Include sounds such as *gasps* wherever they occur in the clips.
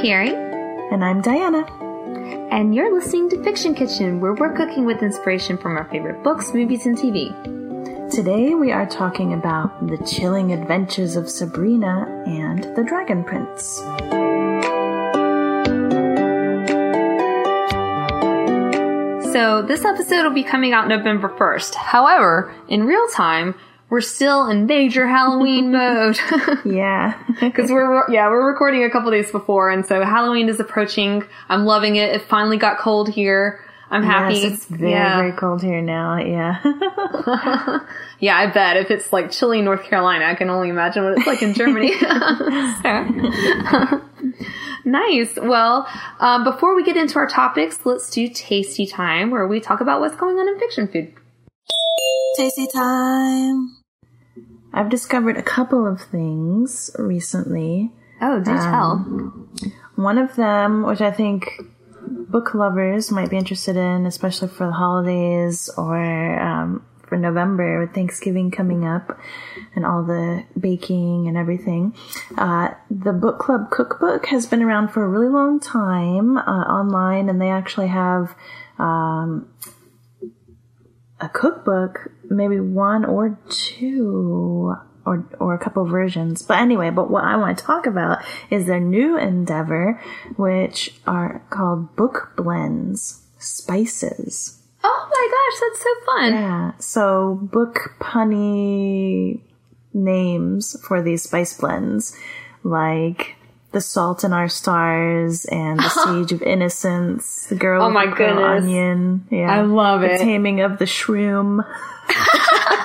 Carrie. And I'm Diana. And you're listening to Fiction Kitchen, where we're cooking with inspiration from our favorite books, movies, and TV. Today we are talking about the chilling adventures of Sabrina and the Dragon Prince. So, this episode will be coming out November 1st. However, in real time, we're still in major Halloween *laughs* mode. *laughs* yeah. Because we're, yeah, we're recording a couple days before, and so Halloween is approaching. I'm loving it. It finally got cold here. I'm happy. Yes, it's very, yeah. very cold here now. Yeah. *laughs* yeah, I bet. If it's like chilly North Carolina, I can only imagine what it's like in Germany. nice. Well, um, before we get into our topics, let's do tasty time where we talk about what's going on in fiction food. Tasty time. I've discovered a couple of things recently. Oh, do tell. Um, one of them, which I think book lovers might be interested in, especially for the holidays or um, for November with Thanksgiving coming up and all the baking and everything. Uh, the book club cookbook has been around for a really long time uh, online, and they actually have um, a cookbook, maybe one or two or, or a couple versions. But anyway, but what I want to talk about is their new endeavor, which are called book blends, spices. Oh my gosh, that's so fun. Yeah. So book punny names for these spice blends, like the Salt in Our Stars and The *laughs* Siege of Innocence, The Girl oh with my the Pearl goodness. Onion. Yeah. I love The it. Taming of the Shroom. *laughs*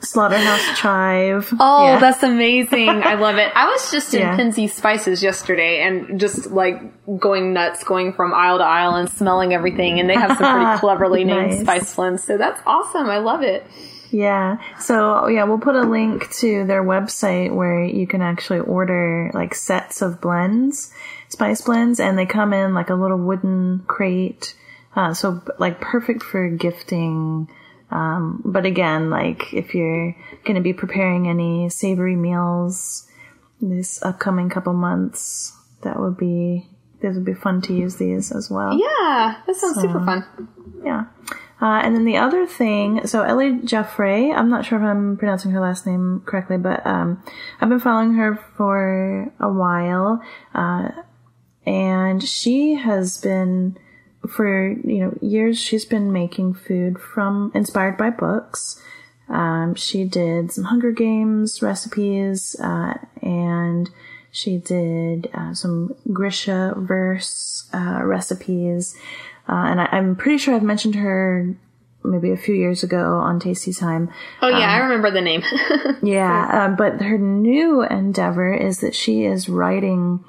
Slaughterhouse Chive. Oh, Yeah. that's amazing. I love it. *laughs* I was just in Yeah. Penzeys Spices yesterday and just like going nuts, going from aisle to aisle and smelling everything. And they have some pretty cleverly named Nice. spice blends. So that's awesome. I love it. Yeah. So yeah, we'll put a link to their website where you can actually order like sets of blends, spice blends, and they come in like a little wooden crate. Uh, so like perfect for gifting. Um, but again, like if you're going to be preparing any savory meals this upcoming couple months, that would be, this would be fun to use these as well. Yeah, that sounds super fun. Yeah. Uh, and then the other thing, so Ellie Jaffray, I'm not sure if I'm pronouncing her last name correctly, but um, I've been following her for a while, uh, and she has been for you know years. She's been making food from inspired by books. Um, she did some Hunger Games recipes, uh, and she did uh, some Grisha verse uh, recipes. Uh, and I, I'm pretty sure I've mentioned her maybe a few years ago on Tasty Time. Oh yeah, I remember the name. *laughs* Yeah, um, but her new endeavor is that she is writing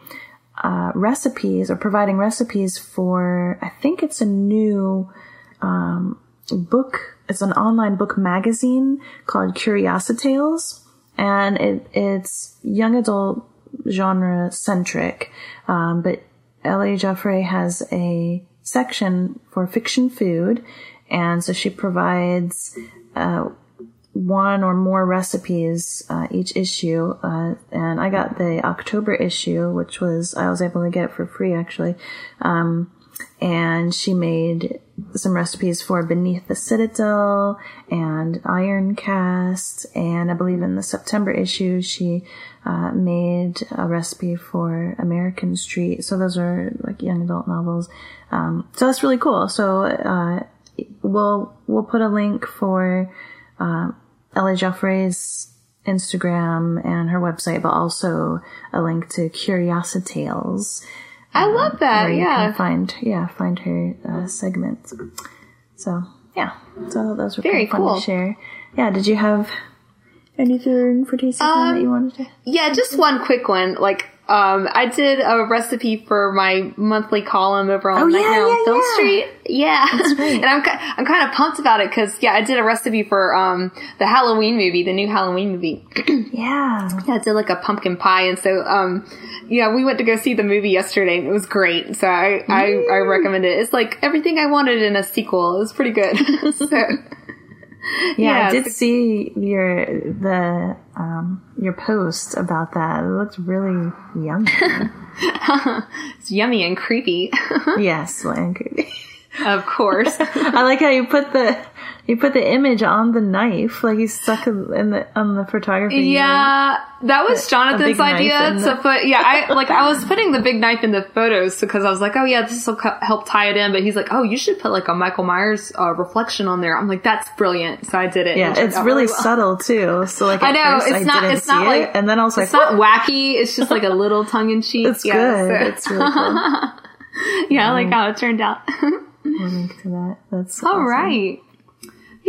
uh, recipes or providing recipes for, I think it's a new um, book. It's an online book magazine called Curiositales, and it, it's young adult genre centric. Um, but Ellie Jaffray has a section for fiction food, and so she provides uh, one or more recipes uh, each issue. Uh, and I got the October issue, which was I was able to get for free actually. Um, and she made some recipes for Beneath the Citadel and Iron Cast. And I believe in the September issue, she uh, made a recipe for American Street. So those are like young adult novels. Um, so that's really cool. So uh, we'll we'll put a link for uh, Ellie Joffrey's Instagram and her website, but also a link to Curiositales. I love that. where you Yeah. can find yeah find her uh, segments. So yeah, so those were Very kind of fun cool. to share. Yeah, did you have anything for tasty Um, that you wanted to? Yeah, just one quick one. Like, um, I did a recipe for my monthly column over on Oh, Night yeah, Now yeah, Film yeah. Street. Yeah, *laughs* great. and I'm I'm kind of pumped about it because yeah, I did a recipe for um the Halloween movie, the new Halloween movie. *clears throat* Yeah, Yeah, I did like a pumpkin pie, and so um, yeah, we went to go see the movie yesterday, and it was great. So I I, I recommend it. It's like everything I wanted in a sequel. It was pretty good. *laughs* so Yeah, Yeah, I did see your the um your post about that. It looked really yummy. *laughs* It's yummy and creepy, *laughs* yes, and creepy. of course. *laughs* I like how you put the you put the image on the knife, like you stuck in the on the photography. Yeah, that was Jonathan's idea to the- put. Yeah, I like I was putting the big knife in the photos because I was like, oh yeah, this will help tie it in. But he's like, oh, you should put like a Michael Myers uh, reflection on there. I'm like, that's brilliant. So I did it. Yeah, and it turned it's really well. subtle too. So like, I know, it's I not- it's not like- it, and then I was like, It's not wacky. It's just like a little tongue in cheek. it's yeah, good. so- It's really cool. *laughs* yeah, I like how it turned out. *laughs* We'll link to that. That's All awesome. right.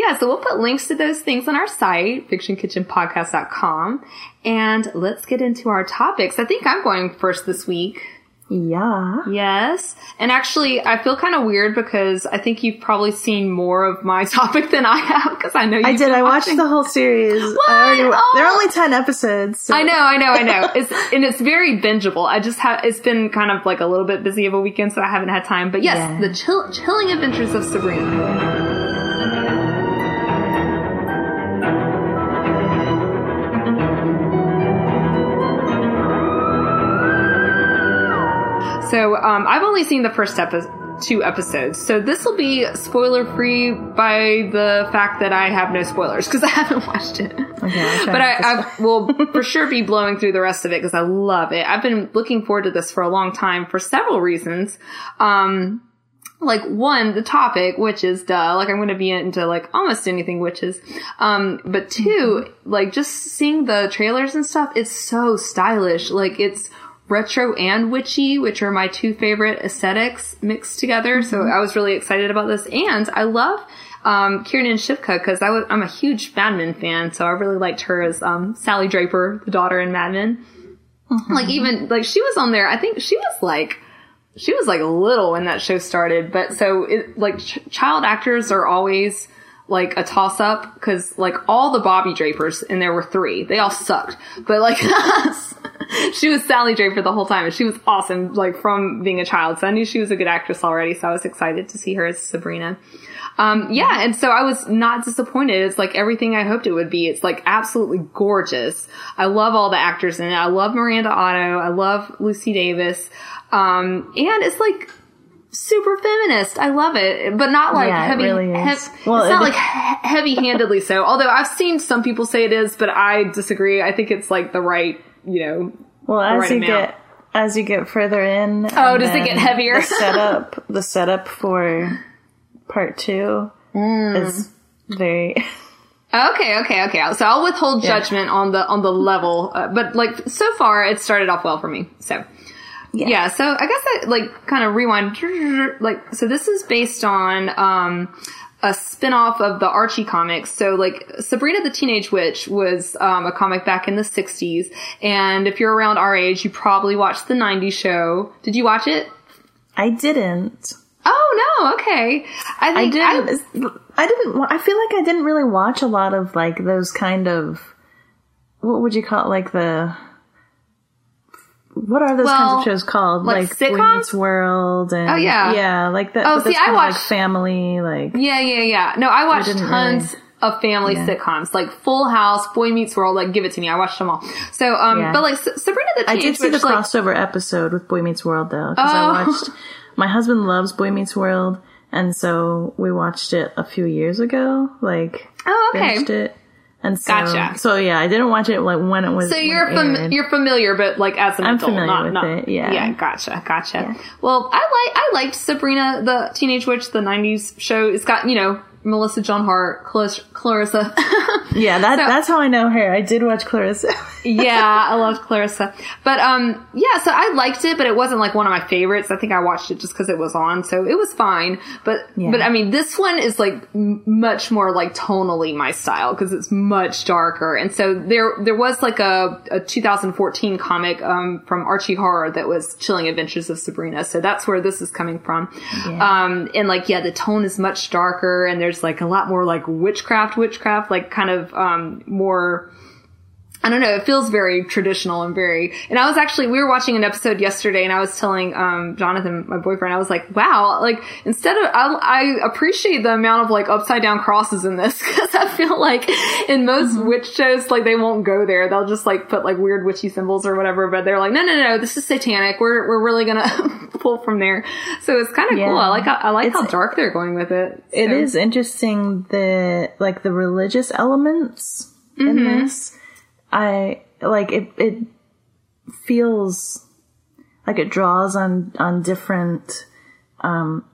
Yeah, so we'll put links to those things on our site, fictionkitchenpodcast.com. And let's get into our topics. I think I'm going first this week. Yeah. Yes. And actually, I feel kind of weird because I think you've probably seen more of my *laughs* topic than I have because I know you I did. I watched the whole series. I already, Oh. There are oh. only ten episodes. So I know, I know, I know. *laughs* It's and it's very bingeable. I just have it's been kind of like a little bit busy of a weekend, so I haven't had time. But yes, Yeah. the chill, chilling adventures of Sabrina. So um, I've only seen the first two episodes, so this will be spoiler free by the fact that I have no spoilers because *laughs* I haven't watched it. Okay, But I, I will for sure be blowing through the rest of it because I love it. I've been looking forward to this for a long time for several reasons. Um, like one, the topic, witches, duh. Like I'm going to be into like almost anything witches. Um, but 2 like just seeing the trailers and stuff, it's so stylish. Like it's retro and witchy, which are my two favorite aesthetics mixed together. So I was really excited about this. And I love, um, Kiernan Shipka because I was, I'm a huge Mad Men fan. So I really liked her as, um, Sally Draper, the daughter in Mad Men. Like even, like she was on there. I think she was like, she was like little when that show started, but so it, like ch- child actors are always like a toss up because like all the Bobby Drapers and there were three, they all sucked, but like *laughs* she was Sally Draper the whole time and she was awesome like from being a child. So I knew she was a good actress already. So I was excited to see her as Sabrina. Um, yeah, and so I was not disappointed. It's like everything I hoped it would be. It's like absolutely gorgeous. I love all the actors in it. I love Miranda Otto. I love Lucy Davis. Um, and it's like super feminist. I love it, but not like Yeah, it heavy. really is. hev- Well, it's not it- like he- heavy-handedly so. Although I've seen some people say it is, but I disagree. I think it's like the right, you know. Well, as right you amount. get as you get further in, Oh, does it get heavier? The setup, the setup for part two Mm. is very. *laughs* Okay, okay, okay. So I'll withhold Yeah. judgment on the on the level, uh, but like so far it started off well for me. So yeah, so I guess I like kind of rewind. Like so, this is based on um a spin-off of the Archie comics. So like Sabrina the Teenage Witch was um, a comic back in the 60s. And if you're around our age, you probably watched the 90s show. Did you watch it? I didn't. Oh no, okay. I I didn't. I, didn't. I feel like I didn't really watch a lot of like those kind of. What would you call it? Like the. What are those kinds of shows called? like Boy sitcoms? Meets World and Oh, yeah. yeah, like that. Oh, see, I kinda like family, like Yeah, yeah, yeah. No, I watched tons of family Yeah. sitcoms, like Full House, Boy Meets World. Like, give it to me. I watched them all. So, um, Yeah. but like Sabrina the I did see the like, crossover episode with Boy Meets World though, because Oh. I watched. My husband loves Boy Meets World, and so we watched it a few years ago. Like, oh, okay. finished it, and so Gotcha. so yeah, I didn't watch it like when it was. So you're fam- you're familiar, but like as an I'm adult, familiar not, with not it, yeah. yeah. Gotcha, gotcha. Well, I like I liked Sabrina the Teenage Witch, the '90s show. It's got you know Melissa Joan Hart, Clar- Clarissa. *laughs* yeah, that So- that's how I know her. I did watch Clarissa. *laughs* yeah, I loved Clarissa. But um yeah, so I liked it, but it wasn't like one of my favorites. I think I watched it just because it was on, so it was fine. But Yeah. but I mean, this one is like m- much more like tonally my style because it's much darker. And so there there was like a, a 2014 comic um from Archie Horror that was Chilling Adventures of Sabrina. So that's where this is coming from. Yeah. Um and like yeah, the tone is much darker and there's like a lot more like witchcraft witchcraft like kind of um more I don't know. It feels very traditional and very. And I was actually we were watching an episode yesterday, and I was telling um, Jonathan, my boyfriend, I was like, "Wow! Like instead of I, I appreciate the amount of like upside down crosses in this *laughs* because I feel like in most mm-hmm. witch shows, like they won't go there. They'll just like put like weird witchy symbols or whatever. But they're like, no, no, no, this is satanic. We're we're really gonna *laughs* pull from there. So it's kind of yeah. cool. I like how, I like it's, how dark they're going with it. So. It is interesting the like the religious elements mm-hmm. in this I like it. It feels like it draws on on different um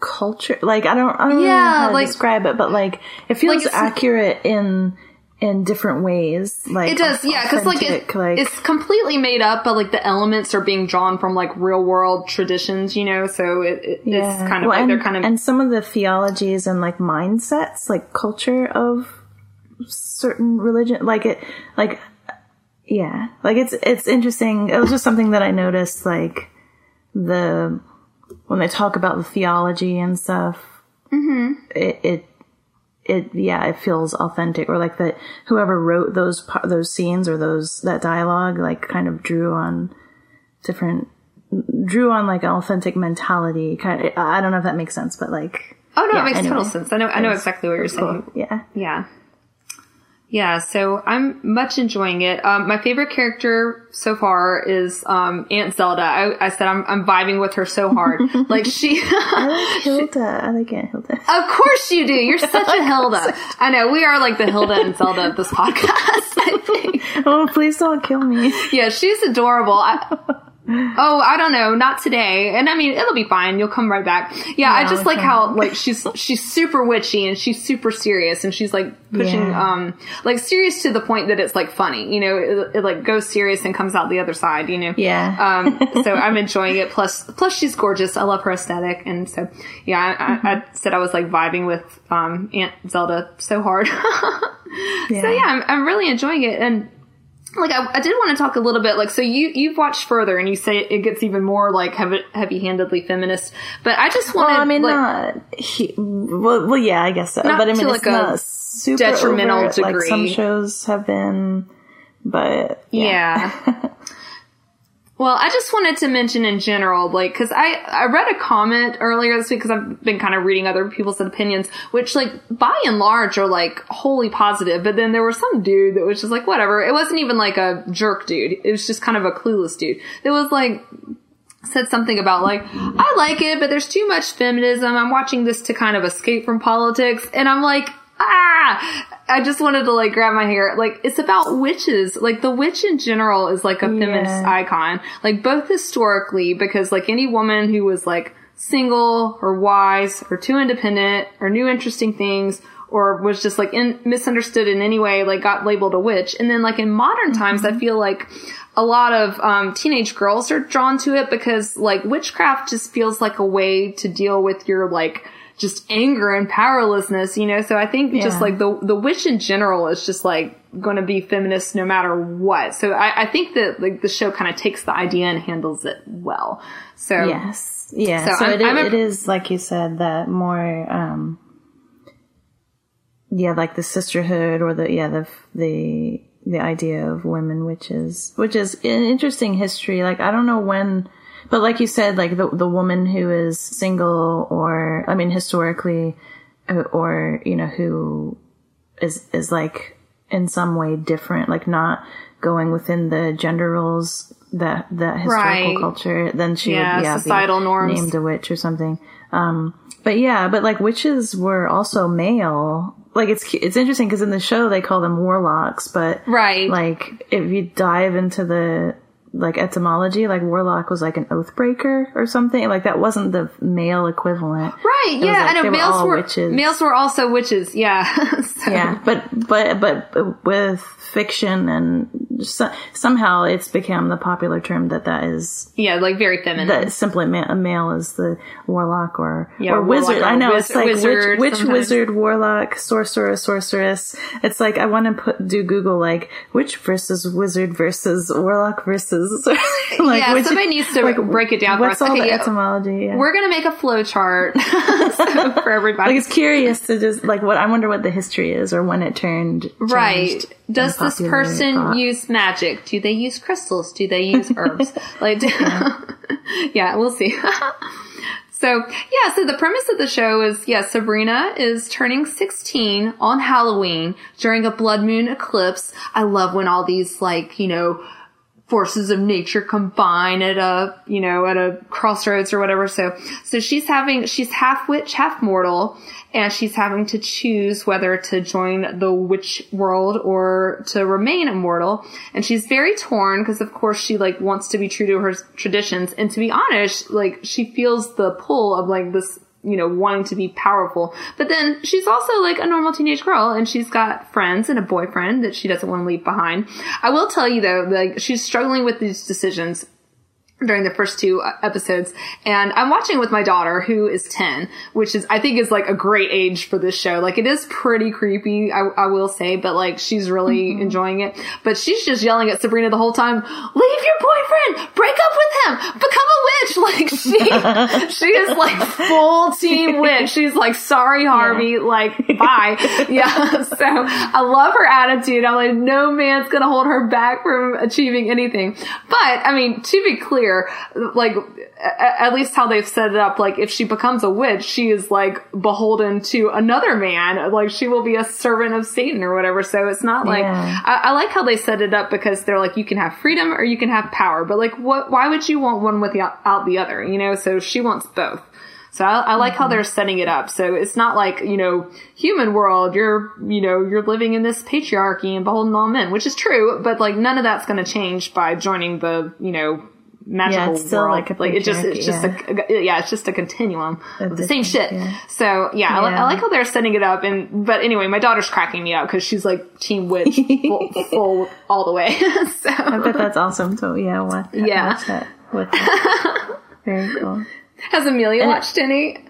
culture. Like I don't I don't yeah, know how to like, describe it, but like it feels like accurate in in different ways. Like it does, yeah, because like, it, like it's completely made up, but like the elements are being drawn from like real world traditions, you know. So it, it yeah. it's kind of well, like and, they're kind of and some of the theologies and like mindsets, like culture of certain religion like it like yeah like it's it's interesting it was just something that i noticed like the when they talk about the theology and stuff mm-hmm. it, it it yeah it feels authentic or like that whoever wrote those those scenes or those that dialogue like kind of drew on different drew on like an authentic mentality kind of i don't know if that makes sense but like oh no yeah, it makes anyway. total sense i know i know exactly what you're saying cool. yeah yeah yeah, so I'm much enjoying it. Um, my favorite character so far is um, Aunt Zelda. I, I, said I'm, I'm vibing with her so hard. *laughs* like she, I like *laughs* Hilda. I like Aunt Hilda. Of course you do. You're such a *laughs* Hilda. I know we are like the Hilda and Zelda of this podcast. I think. Oh, please don't kill me. Yeah, she's adorable. I, Oh, I don't know, not today. And I mean, it'll be fine. You'll come right back. Yeah, I just like how like she's she's super witchy and she's super serious and she's like pushing yeah. um like serious to the point that it's like funny. You know, it, it, like goes serious and comes out the other side. You know. Yeah. Um. so *laughs* I'm enjoying it. Plus, plus she's gorgeous. I love her aesthetic, and so yeah, I, mm-hmm. I, I said I was like vibing with um Aunt Zelda so hard. *laughs* yeah. So yeah, I'm I'm really enjoying it and like I, I, did want to talk a little bit like so you you've watched further and you say it gets even more like heavy, heavy-handedly feminist but i just want well, i mean like, not he, well, well yeah i guess so but i mean like it's not super detrimental overt, degree like some shows have been but yeah, yeah. *laughs* Well, I just wanted to mention in general, like, cause I, I read a comment earlier this week because I've been kind of reading other people's opinions, which like by and large are like wholly positive, but then there was some dude that was just like, whatever. It wasn't even like a jerk dude. It was just kind of a clueless dude. It was like, said something about like, I like it, but there's too much feminism. I'm watching this to kind of escape from politics. And I'm like, ah, I just wanted to like grab my hair. Like it's about witches. Like the witch in general is like a feminist yeah. icon. Like both historically, because like any woman who was like single or wise or too independent or knew interesting things or was just like in, misunderstood in any way, like got labeled a witch. And then like in modern mm-hmm. times, I feel like a lot of um, teenage girls are drawn to it because like witchcraft just feels like a way to deal with your like just anger and powerlessness, you know? So I think yeah. just like the, the witch in general is just like going to be feminist no matter what. So I, I think that like the show kind of takes the idea and handles it well. So yes, yeah. So, so I'm, it, I'm a, it is like you said that more, um, yeah, like the sisterhood or the yeah the the the idea of women witches, which is an interesting history. Like I don't know when but like you said, like the the woman who is single, or I mean, historically, uh, or you know, who is is like in some way different, like not going within the gender roles that that historical right. culture, then she yeah, would yeah, societal norms named a witch or something. Um, but yeah, but like witches were also male. Like it's it's interesting because in the show they call them warlocks, but right, like if you dive into the like etymology, like warlock was like an oath breaker or something. Like that wasn't the male equivalent. Right. It yeah. Like, I know males were, were witches. Males were also witches. Yeah. *laughs* so. Yeah. But, but, but with fiction and so, somehow it's become the popular term that that is Yeah, like very feminine. that simply ma- a male is the warlock or Yeah, or wizard. I know wiz- it's like wizard which, which wizard, warlock, sorcerer, sorceress. It's like I want to put do Google like which versus wizard versus warlock versus *laughs* like Yeah, which, somebody needs to break it down for us. all Okay, the yeah. etymology? Yeah. We're gonna make a flow chart *laughs* so, for everybody. like it's curious to just like what I wonder what the history is or when it turned Right. Does this person thought. use magic? Do they use crystals? Do they use *laughs* herbs? like, *laughs* yeah. we'll see. *laughs* so, yeah, so the premise of the show is, yeah, Sabrina is turning 16 on Halloween during a blood moon eclipse. I love when all these, like, you know, forces of nature combine at a, you know, at a crossroads or whatever. So, so she's having, she's half witch, half mortal, and she's having to choose whether to join the witch world or to remain immortal. And she's very torn because of course she like wants to be true to her traditions. And to be honest, like she feels the pull of like this you know, wanting to be powerful. But then she's also like a normal teenage girl and she's got friends and a boyfriend that she doesn't want to leave behind. I will tell you though, like she's struggling with these decisions during the first two uh, episodes. And I'm watching with my daughter who is 10 which is I think is like a great age for this show. Like it is pretty creepy I, I will say but like she's really enjoying it. But she's just yelling at Sabrina the whole time leave your boyfriend! Break up with him! Become a witch! *laughs* Like she *laughs* she is like full team witch. She's like sorry Harvey. Like bye. *laughs* Yeah so I love her attitude. I'm like no man's gonna hold her back from achieving anything. But I mean to be clear like at least how they've set it up like if she becomes a witch she is like beholden to another man. Like she will be a servant of satan or whatever. So it's not like Yeah. I, I like how they set it up because they're like you can have freedom or you can have power. But like what why would you want one without the other you know? So she wants both. So I, I like how mm-hmm. they're setting it up. So it's not like, you know, human world, you're, you know, you're living in this patriarchy and beholden all men, which is true, but like none of that's going to change by joining the, you know, magical Yeah, it's still world. like a it just, it's just patriarchy, a, yeah, it's just a continuum of the same shit. yeah. So yeah, I, li- I like how they're setting it up. And, but anyway, my daughter's cracking me up because she's like team witch *laughs* full, full all the way. *laughs* so. I bet that's awesome. So yeah, watch, Yeah. watch that with her. *laughs* Very cool. Has Amelia watched any?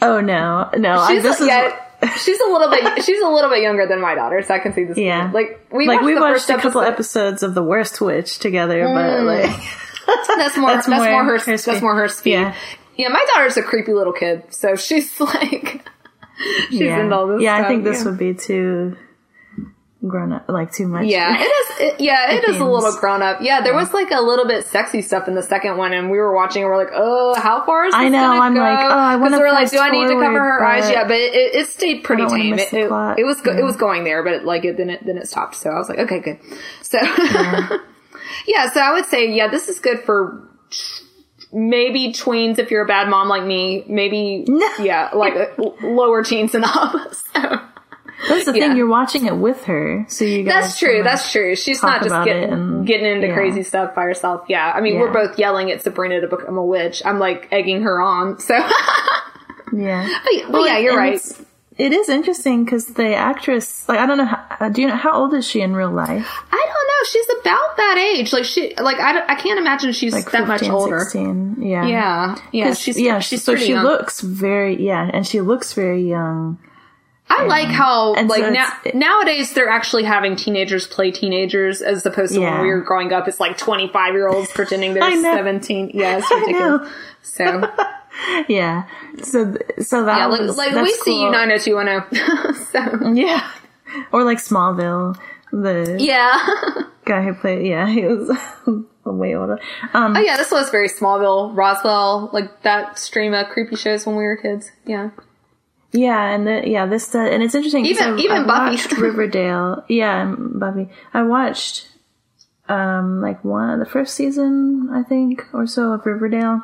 Oh no, no. I, She's this is she's a little bit she's a little bit younger than my daughter, so I can see this. Yeah. like we like watched we the watched first a couple episode. episodes of the worst witch together, but mm. like That's more that's, That's more, more her her that's more her speed. Yeah. Yeah. my daughter's a creepy little kid, so she's *laughs* like she's yeah, into all this. yeah. I think this yeah. would be too grown up, like too much. Yeah, it is. It, yeah, it is a little grown up. Yeah, there was like a little bit sexy stuff in the second one, and we were watching, and we're like, "Oh, how far is this I know, Gonna I'm go? like, oh, I wanna we're like, "Do I need to cover her eyes?" Yeah, but it, it, it stayed pretty I don't wanna tame. It, it, it was go- Yeah. it was going there, but like it then it then it stopped. So I was like, "Okay, good." So yeah, *laughs* so I would say, yeah, this is good for maybe tweens if you're a bad mom like me. Maybe yeah, like *laughs* lower teens and up. *laughs* So. That's the Yeah. thing. You're watching it with her, so you. That's true. That's true. She's not just getting and- getting into yeah. crazy stuff by herself. Yeah, I mean, we're both yelling at Sabrina to become a witch. I'm like egging her on. So, but, *laughs* yeah. but yeah, you're right. it's- It is interesting because the actress, like, I don't know, how, uh, do you know how old is she in real life? I don't know. She's about that age. Like she, like I, I can't imagine she's Like that much older. 16. Yeah. Yeah, yeah. She's yeah. She's so she young. looks very yeah, and she looks very young. I like how and like so now it's- nowadays they're actually having teenagers play teenagers as opposed to Yeah. when we were growing up. It's like 25 year olds pretending they're *laughs* 17. Yeah, it's *laughs* ridiculous. So *laughs* *laughs* Yeah. So so that yeah, like, was like we see you cool. 90210. *laughs* so Yeah. Or like Smallville, the yeah. *laughs* guy who played yeah, he was way older. Um Oh yeah, this was very Smallville, Roswell, like that stream of creepy shows when we were kids. Yeah. Yeah, and the, yeah, this does, and it's interesting. Even- I've- even watched Riverdale. Yeah, Buffy. I watched um like one the first season, I think, or so of Riverdale.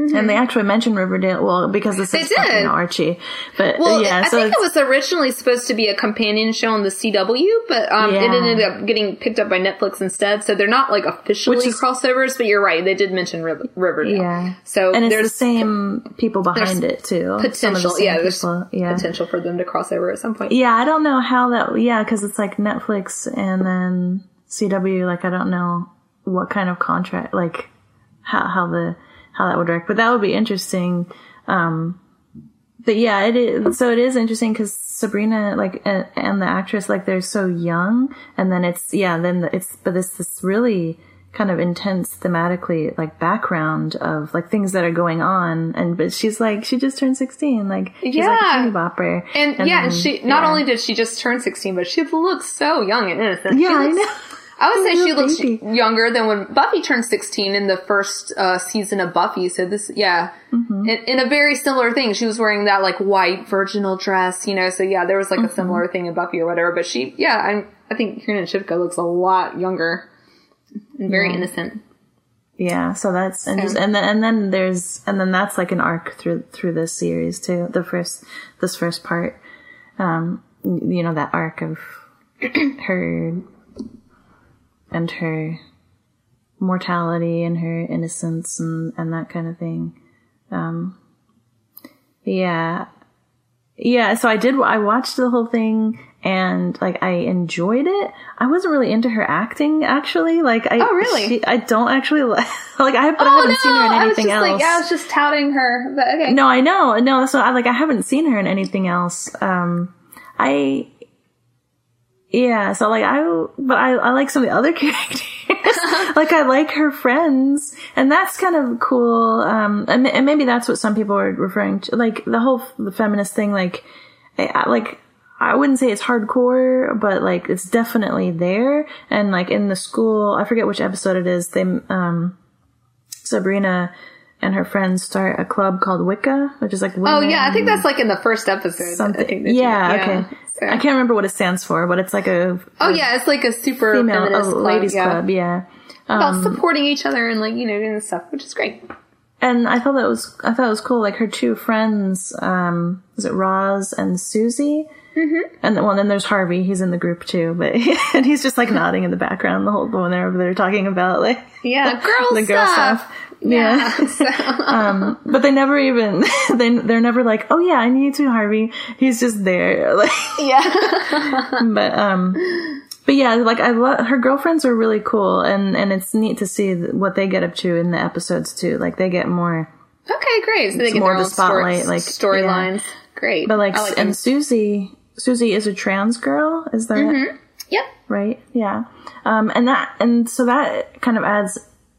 And they actually mentioned Riverdale, well, because this is did. Archie. But Well, yeah, I so think it was originally supposed to be a companion show on the CW, but um, it ended up getting picked up by Netflix instead. So they're not like officially Which is- crossovers, but you're right. They did mention Riv- Riverdale. yeah. So and it's there's the same people behind it too. Of the potential. Yeah, there's people. yeah. potential for them to cross over at some point. Yeah, I don't know how that. Yeah, because it's like Netflix and then CW. Like I don't know what kind of contract, like how how the how that would work, but that would be interesting. Um, but yeah, it is. So it is interesting because Sabrina, like, and, and the actress, like, they're so young, and then it's yeah, then it's but it's this really kind of intense thematically like background of like things that are going on and but she's like she just turned 16 like she's like a Yeah. teeny bopper And, yeah, and then- she not yeah. only did she just turn 16, but she looks so young and innocent. yeah She I know *laughs* I would say she looks baby. younger than when Buffy turned 16 in the first uh, season of Buffy. So this, yeah, Mm-hmm. in, in a very similar thing. She was wearing that like white virginal dress, you know. So yeah, there was like a similar Mm-hmm. thing in Buffy or whatever. But she, yeah, I, I think Kiernan Shipka looks a lot younger and very innocent. yeah so that's interesting and then and then there's and then that's like an arc through through this series too the first this first part um you know that arc of *clears throat* her and her mortality and her innocence and and that kind of thing um yeah yeah so i did i watched the whole thing and like i enjoyed it i wasn't really into her acting actually like i Oh, really? she- i don't actually like *laughs* like i but i haven't seen her in Oh, I was anything just else like, yeah, I was just touting her. But okay. no, I know. No, so I like I haven't seen her in anything else. Um I yeah, so like I but I I like some of the other *laughs* characters. *laughs* like I like her friends and that's kind of cool. Um and, and maybe that's what some people are referring to like the whole the feminist thing like I, I- like I wouldn't say it's hardcore, but like it's definitely there. And like in the school, I forget which episode it is. They, um, Sabrina and her friends start a club called Wicca, which is like Oh yeah, I think that's like in the first episode. Something. that yeah, okay. So- I can't remember what it stands for, but it's like a Oh yeah, it's like a super female feminist club, ladies yeah. club. Yeah. About supporting each other and like you know doing stuff, which is great. and I thought that was I thought it was cool. Like her two friends, um, was it Roz and Susie? Mm-hmm. And then, well, then there's Harvey. He's in the group too, but *laughs* and he's just like nodding in the background the whole when they're over there talking about like Yeah, *laughs* girl the girl stuff. stuff. Yeah. *laughs* um, but they never even *laughs* they they're never like, oh yeah, I need you Harvey. He's just there, *laughs* like. Yeah. but um but yeah like i love her girlfriends are really cool and and it's neat to see what they get up to in the episodes too like they get more okay, great. So they get more of the spotlight, story, like, storylines. Great. but like, like and them. susie susie is a trans girl is that Yep. right yeah um and that and so that kind of adds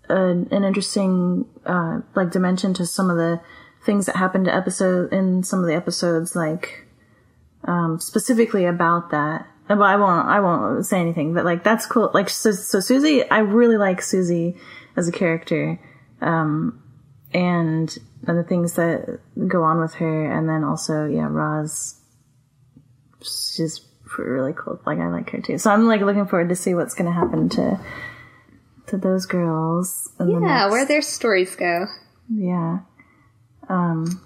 an, an interesting uh like dimension to some of the things that happen to episode in some of the episodes like um specifically about that. Uh, well i won't i won't say anything but like that's cool. Like so, so susie i really like susie as a character um and and the things that go on with her and then also yeah Roz she's really cool. Like I like her too. So I'm like looking forward to see what's gonna happen to to those girls the Yeah, next- where their stories go. yeah. Um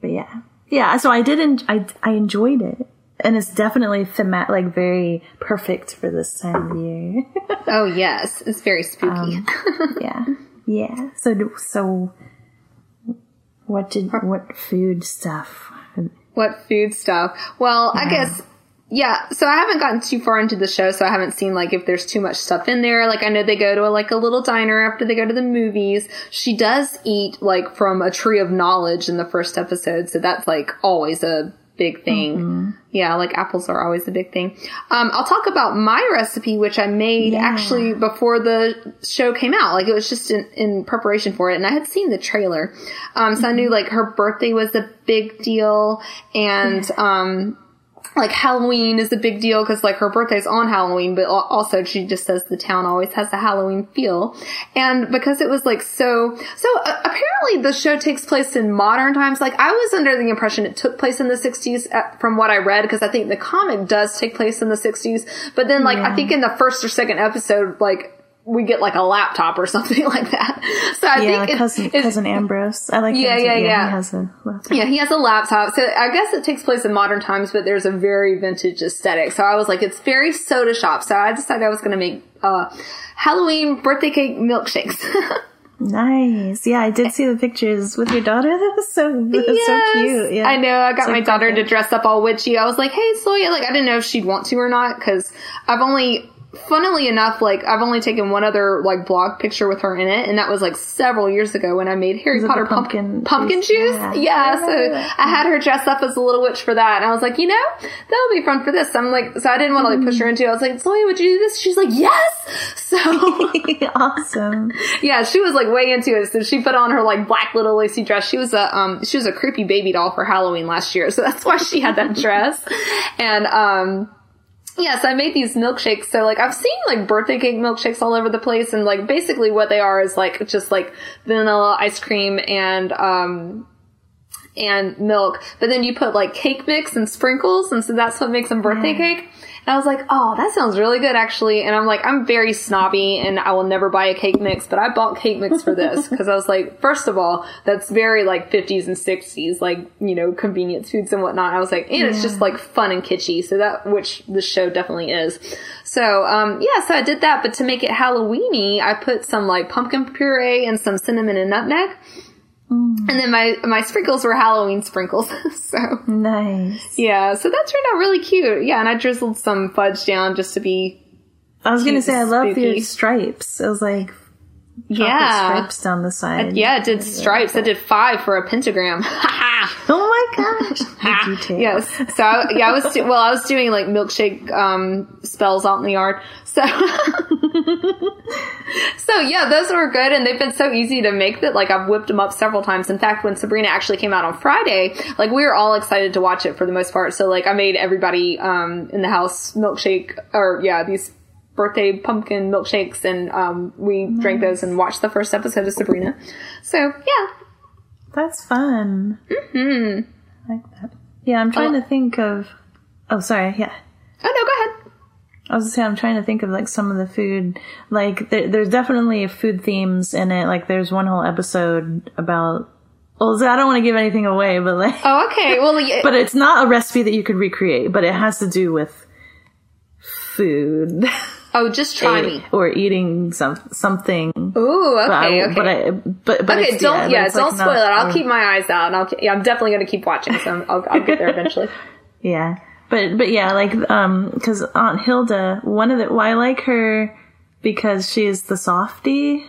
but yeah. Yeah so I did en- I, I enjoyed it. And it's definitely themat like very perfect for this time of year. *laughs* Oh yes, it's very spooky. Um, *laughs* yeah. Yeah. So so what did what food stuff? What food stuff? Well, I guess yeah. So I haven't gotten too far into the show, so I haven't seen like if there's too much stuff in there. Like I know they go to a, like a little diner after they go to the movies. She does eat like from a tree of knowledge in the first episode, so that's like always a big thing. Yeah, like apples are always a big thing. Um, I'll talk about my recipe, which I made actually before the show came out. Like it was just in, in preparation for it, and I had seen the trailer, um, so I knew like her birthday was a big deal, and um, like Halloween is a big deal because like her birthday's on Halloween, but also she just says the town always has a Halloween feel. And because it was like so, so uh, apparently the show takes place in modern times. Like I was under the impression it took place in the 60s at, from what I read because I think the comic does take place in the 60s. But then like I think in the first or second episode, like we get like a laptop or *laughs* something like that. So I yeah think it- cousin cousin Ambrose I like Yeah, him yeah, yeah. he has a laptop. yeah, he has a laptop. So I guess it takes place in modern times, but there's a very vintage aesthetic. So I was like, it's very soda shop. So I decided I was going to make uh, Halloween birthday cake milkshakes. *laughs* Nice. Yeah, I did see the pictures with your daughter. *laughs* That was so that was Yes. so cute. Yeah. I know. I got It's my daughter to dress up all witchy. I was like, hey, Sawyer, like, I didn't know if she'd want to or not because I've only funnily enough, like I've only taken one other like blog picture with her in it, and that was like several years ago when I made Harry it Potter pumpkin pumpkin juice? juice. Yeah. Yeah, I so that. I had her dress up as a little witch for that, and I was like, you know, that'll be fun for this. I'm like, so I didn't want to like push her into. it. I was like, Zoe, would you do this? She's like, yes. *laughs* So *laughs* awesome. yeah, she was like way into it. So she put on her like black little lacy dress. She was a um she was a creepy baby doll for Halloween last year, so that's why she had that *laughs* dress. And um Yes, I made these milkshakes. So like I've seen like birthday cake milkshakes all over the place and like basically what they are is like just like vanilla ice cream and um and milk, but then you put like cake mix and sprinkles, and so that's what makes them birthday cake. And I was like, oh, that sounds really good actually. And I'm like, I'm very snobby and I will never buy a cake mix, but I bought cake mix for this *laughs* because I was like, first of all, that's very like 50s and 60s, like, you know, convenience foods and whatnot. I was like, and it's just like fun and kitschy. So that, which the show definitely is. So, um, yeah, so I did that, but to make it Halloweeny, I put some like pumpkin puree and some cinnamon and nutmeg. And then my, my sprinkles were Halloween sprinkles. *laughs* so. Nice. Yeah, so that turned out really cute. Yeah, and I drizzled some fudge down just to be I was gonna say I love your stripes. I was like yeah. stripes down the side. Yeah, it did stripes. I did five for a pentagram. *laughs* Oh my gosh. *laughs* Yes. So I, yeah, I was do- well. I was doing like milkshake um, spells out in the yard. So *laughs* so yeah, those were good, and they've been so easy to make that like I've whipped them up several times. In fact, when Sabrina actually came out on Friday, like we were all excited to watch it for the most part. So like I made everybody um, in the house milkshake or yeah these birthday pumpkin milkshakes, and um, we drank those and watched the first episode of Sabrina. So yeah, That's fun. Mm-hmm. I like that. Yeah, I'm trying Oh. to think of. Oh, sorry. Yeah. oh no, go ahead. I was say I'm trying to think of like some of the food. Like there, there's definitely food themes in it. Like there's one whole episode about. Well, I don't want to give anything away, but like, Oh, okay. Well, *laughs* but it's not a recipe that you could recreate. But it has to do with food *laughs* oh, just try me. or eating some something. Ooh, okay, But I, okay. but I, but but okay, it's, don't yeah, yeah, don't like, spoil not- it. I'll keep my eyes out, and I'll yeah, I'm definitely going to keep watching. So I'm- I'll, I'll get there *laughs* eventually. Yeah. But but yeah, like um cuz Aunt Hilda, one of the well, I like her because she is the softie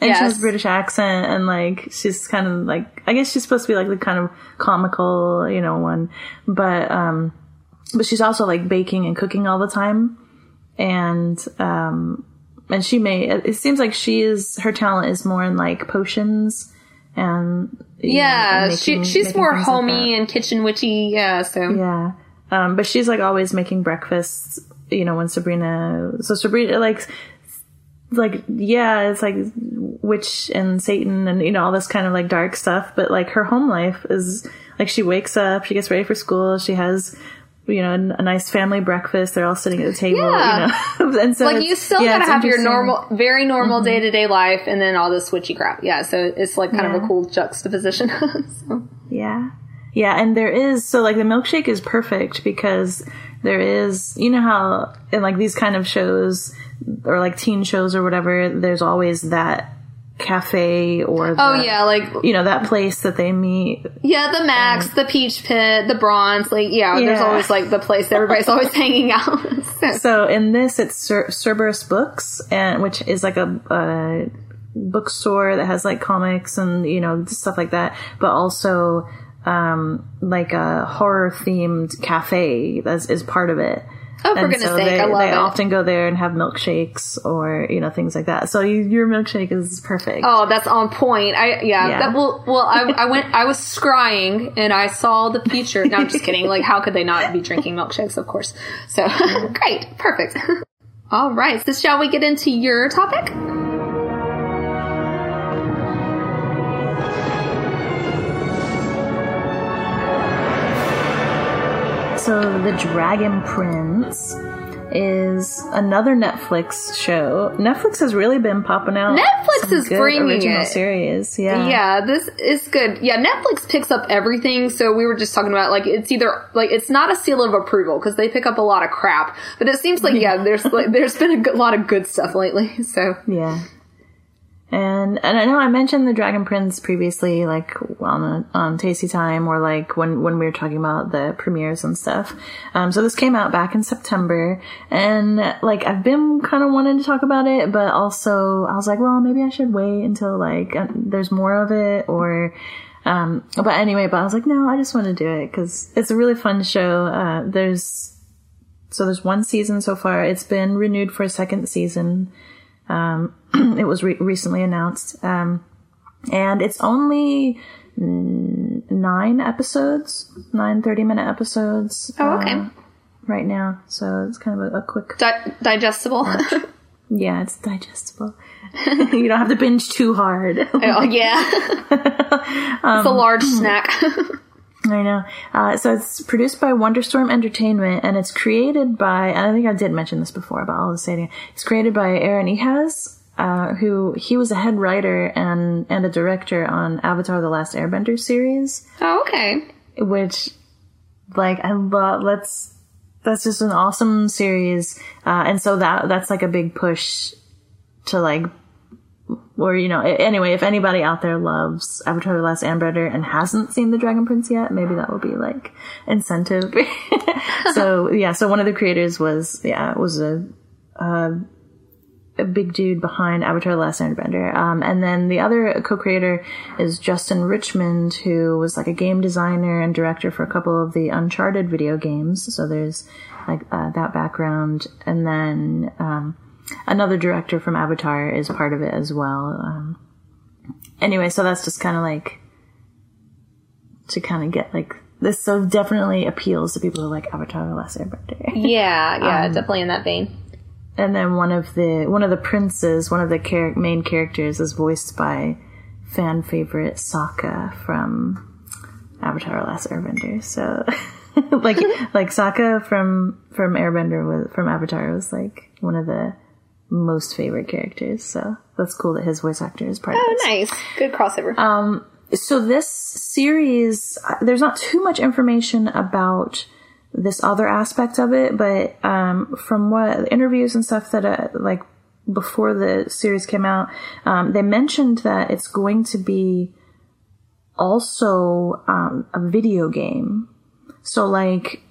and she has a British accent and like she's kind of like I guess she's supposed to be like the kind of comical, you know, one. But um but she's also like baking and cooking all the time and um and she may it seems like she is her talent is more in like potions and you know, Yeah, and she she's more things like homey and kitchen witchy. Yeah, so Yeah. Um, but she's like always making breakfast, you know, when Sabrina, so Sabrina, like, like, yeah, it's like witch and Satan and, you know, all this kind of like dark stuff. But like her home life is like she wakes up, she gets ready for school, she has, you know, a nice family breakfast. They're all sitting at the table, Yeah. you know. *laughs* and so like you still yeah, gotta have your. Normal, very normal day to day life, and then all this witchy crap. Yeah, so it's like kind of a cool juxtaposition. *laughs* so. Yeah. Yeah, and there is so like the milkshake is perfect because there is you know how in like these kind of shows or like teen shows or whatever, there's always that cafe or the, Oh yeah, like you know that place that they meet. yeah, the Max, um, the Peach Pit, the Bronze. Like yeah, there's always like the place everybody's always *laughs* hanging out. So- So in this, it's Cer- Cerberus Books, and which is like a, a bookstore that has like comics and you know stuff like that, but also um, like a horror themed cafe is part of it. oh, for and goodness so sake, they, I love they it. often go there and have milkshakes or you know things like that. So you, your milkshake is perfect. Oh, that's on point. I yeah. Yeah. That well, well, I, I went. I was scrying and I saw the feature. No, I'm just kidding. Like, how could they not be drinking milkshakes? Of course. So *laughs* great, perfect. *laughs* All right. So shall we get into your topic? So the Dragon Prince is another Netflix show. Netflix has really been popping out. Netflix is bringing original it. series. Yeah, Yeah, this is good. Yeah, Netflix picks up everything. So we were just talking about like it's either like it's not a seal of approval because they pick up a lot of crap, but it seems like *laughs* yeah, there's like there's been a lot of good stuff lately. So yeah. And and I know I mentioned the Dragon Prince previously, like on on Tasty Time, or like when when we were talking about the premieres and stuff. Um, so this came out back in September, and like I've been kind of wanting to talk about it, but also I was like, well, maybe I should wait until like uh, there's more of it, or um, but anyway, but I was like, no, I just want to do it because it's a really fun show. Uh, there's so there's one season so far. It's been renewed for a second season. Um, *clears throat* it was re- recently announced. Um, and it's only nine episodes, nine 30 minute episodes. Oh, okay. Uh, right now. So it's kind of a, a quick. Di- digestible. *laughs* Yeah, it's digestible. *laughs* you don't have to binge too hard. oh, yeah. *laughs* it's a large *clears throat* snack. I know. Uh, so it's produced by Wonderstorm Entertainment, and it's created by. And I think I did mention this before, but I'll say it again. It's created by Aaron Ehasz, uh, who he was a head writer and and a director on Avatar: The Last Airbender series, oh, okay. which, like, I love. Let's. That's just an awesome series, uh, and so that that's like a big push to like or you know anyway if anybody out there loves avatar the last airbender and hasn't seen the dragon prince yet maybe that will be like incentive. *laughs* So yeah so one of the creators was yeah was a a big dude behind avatar the last airbender. Um, and then the other co-creator is justin richmond who was like a game designer and director for a couple of the uncharted video games. So there's like uh, that background. And then um, another director from Avatar is part of it as well. Um, anyway, so that's just kind of like to kind of get like this. So definitely appeals to people who like Avatar: The Last Airbender. *laughs* Yeah, yeah, definitely in that vein. and then one of the one of the princes, one of the char- main characters, is voiced by fan favorite Sokka from Avatar: Last Airbender. So. *laughs* like *laughs* like Sokka from from Airbender was from Avatar was like one of the most favorite characters. So that's cool that his voice actor is part of Oh, nice. Good crossover. Um, so this series, uh, there's not too much information about this other aspect of it, but um, from what interviews and stuff that uh, like before the series came out, um, they mentioned that it's going to be also um, a video game. So like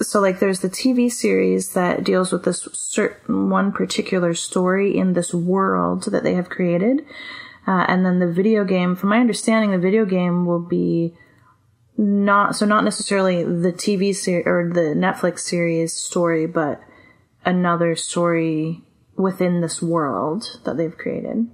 so like there's the TV series that deals with this certain one particular story in this world that they have created. Uh, and then the video game, from my understanding, the video game will be not, so not necessarily the TV series or the Netflix series story, but another story within this world that they've created.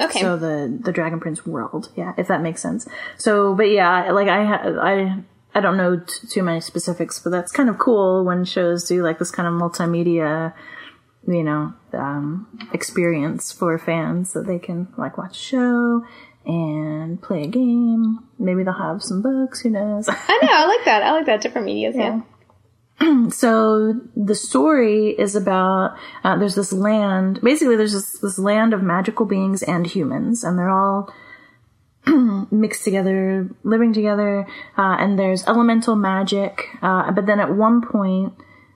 okay. So the the Dragon Prince world, yeah, if that makes sense. So, but yeah, like I I I don't know t- too many specifics, but that's kind of cool when shows do like this kind of multimedia, you know, um, experience for fans that they can like watch a show and play a game. Maybe they'll have some books. Who knows? I know. I like that. I like that. Different medias. Yeah. *clears throat* so the story is about uh, there's this land basically there's this, this land of magical beings and humans and they're all *clears throat* mixed together living together uh, and there's elemental magic uh, but then at one point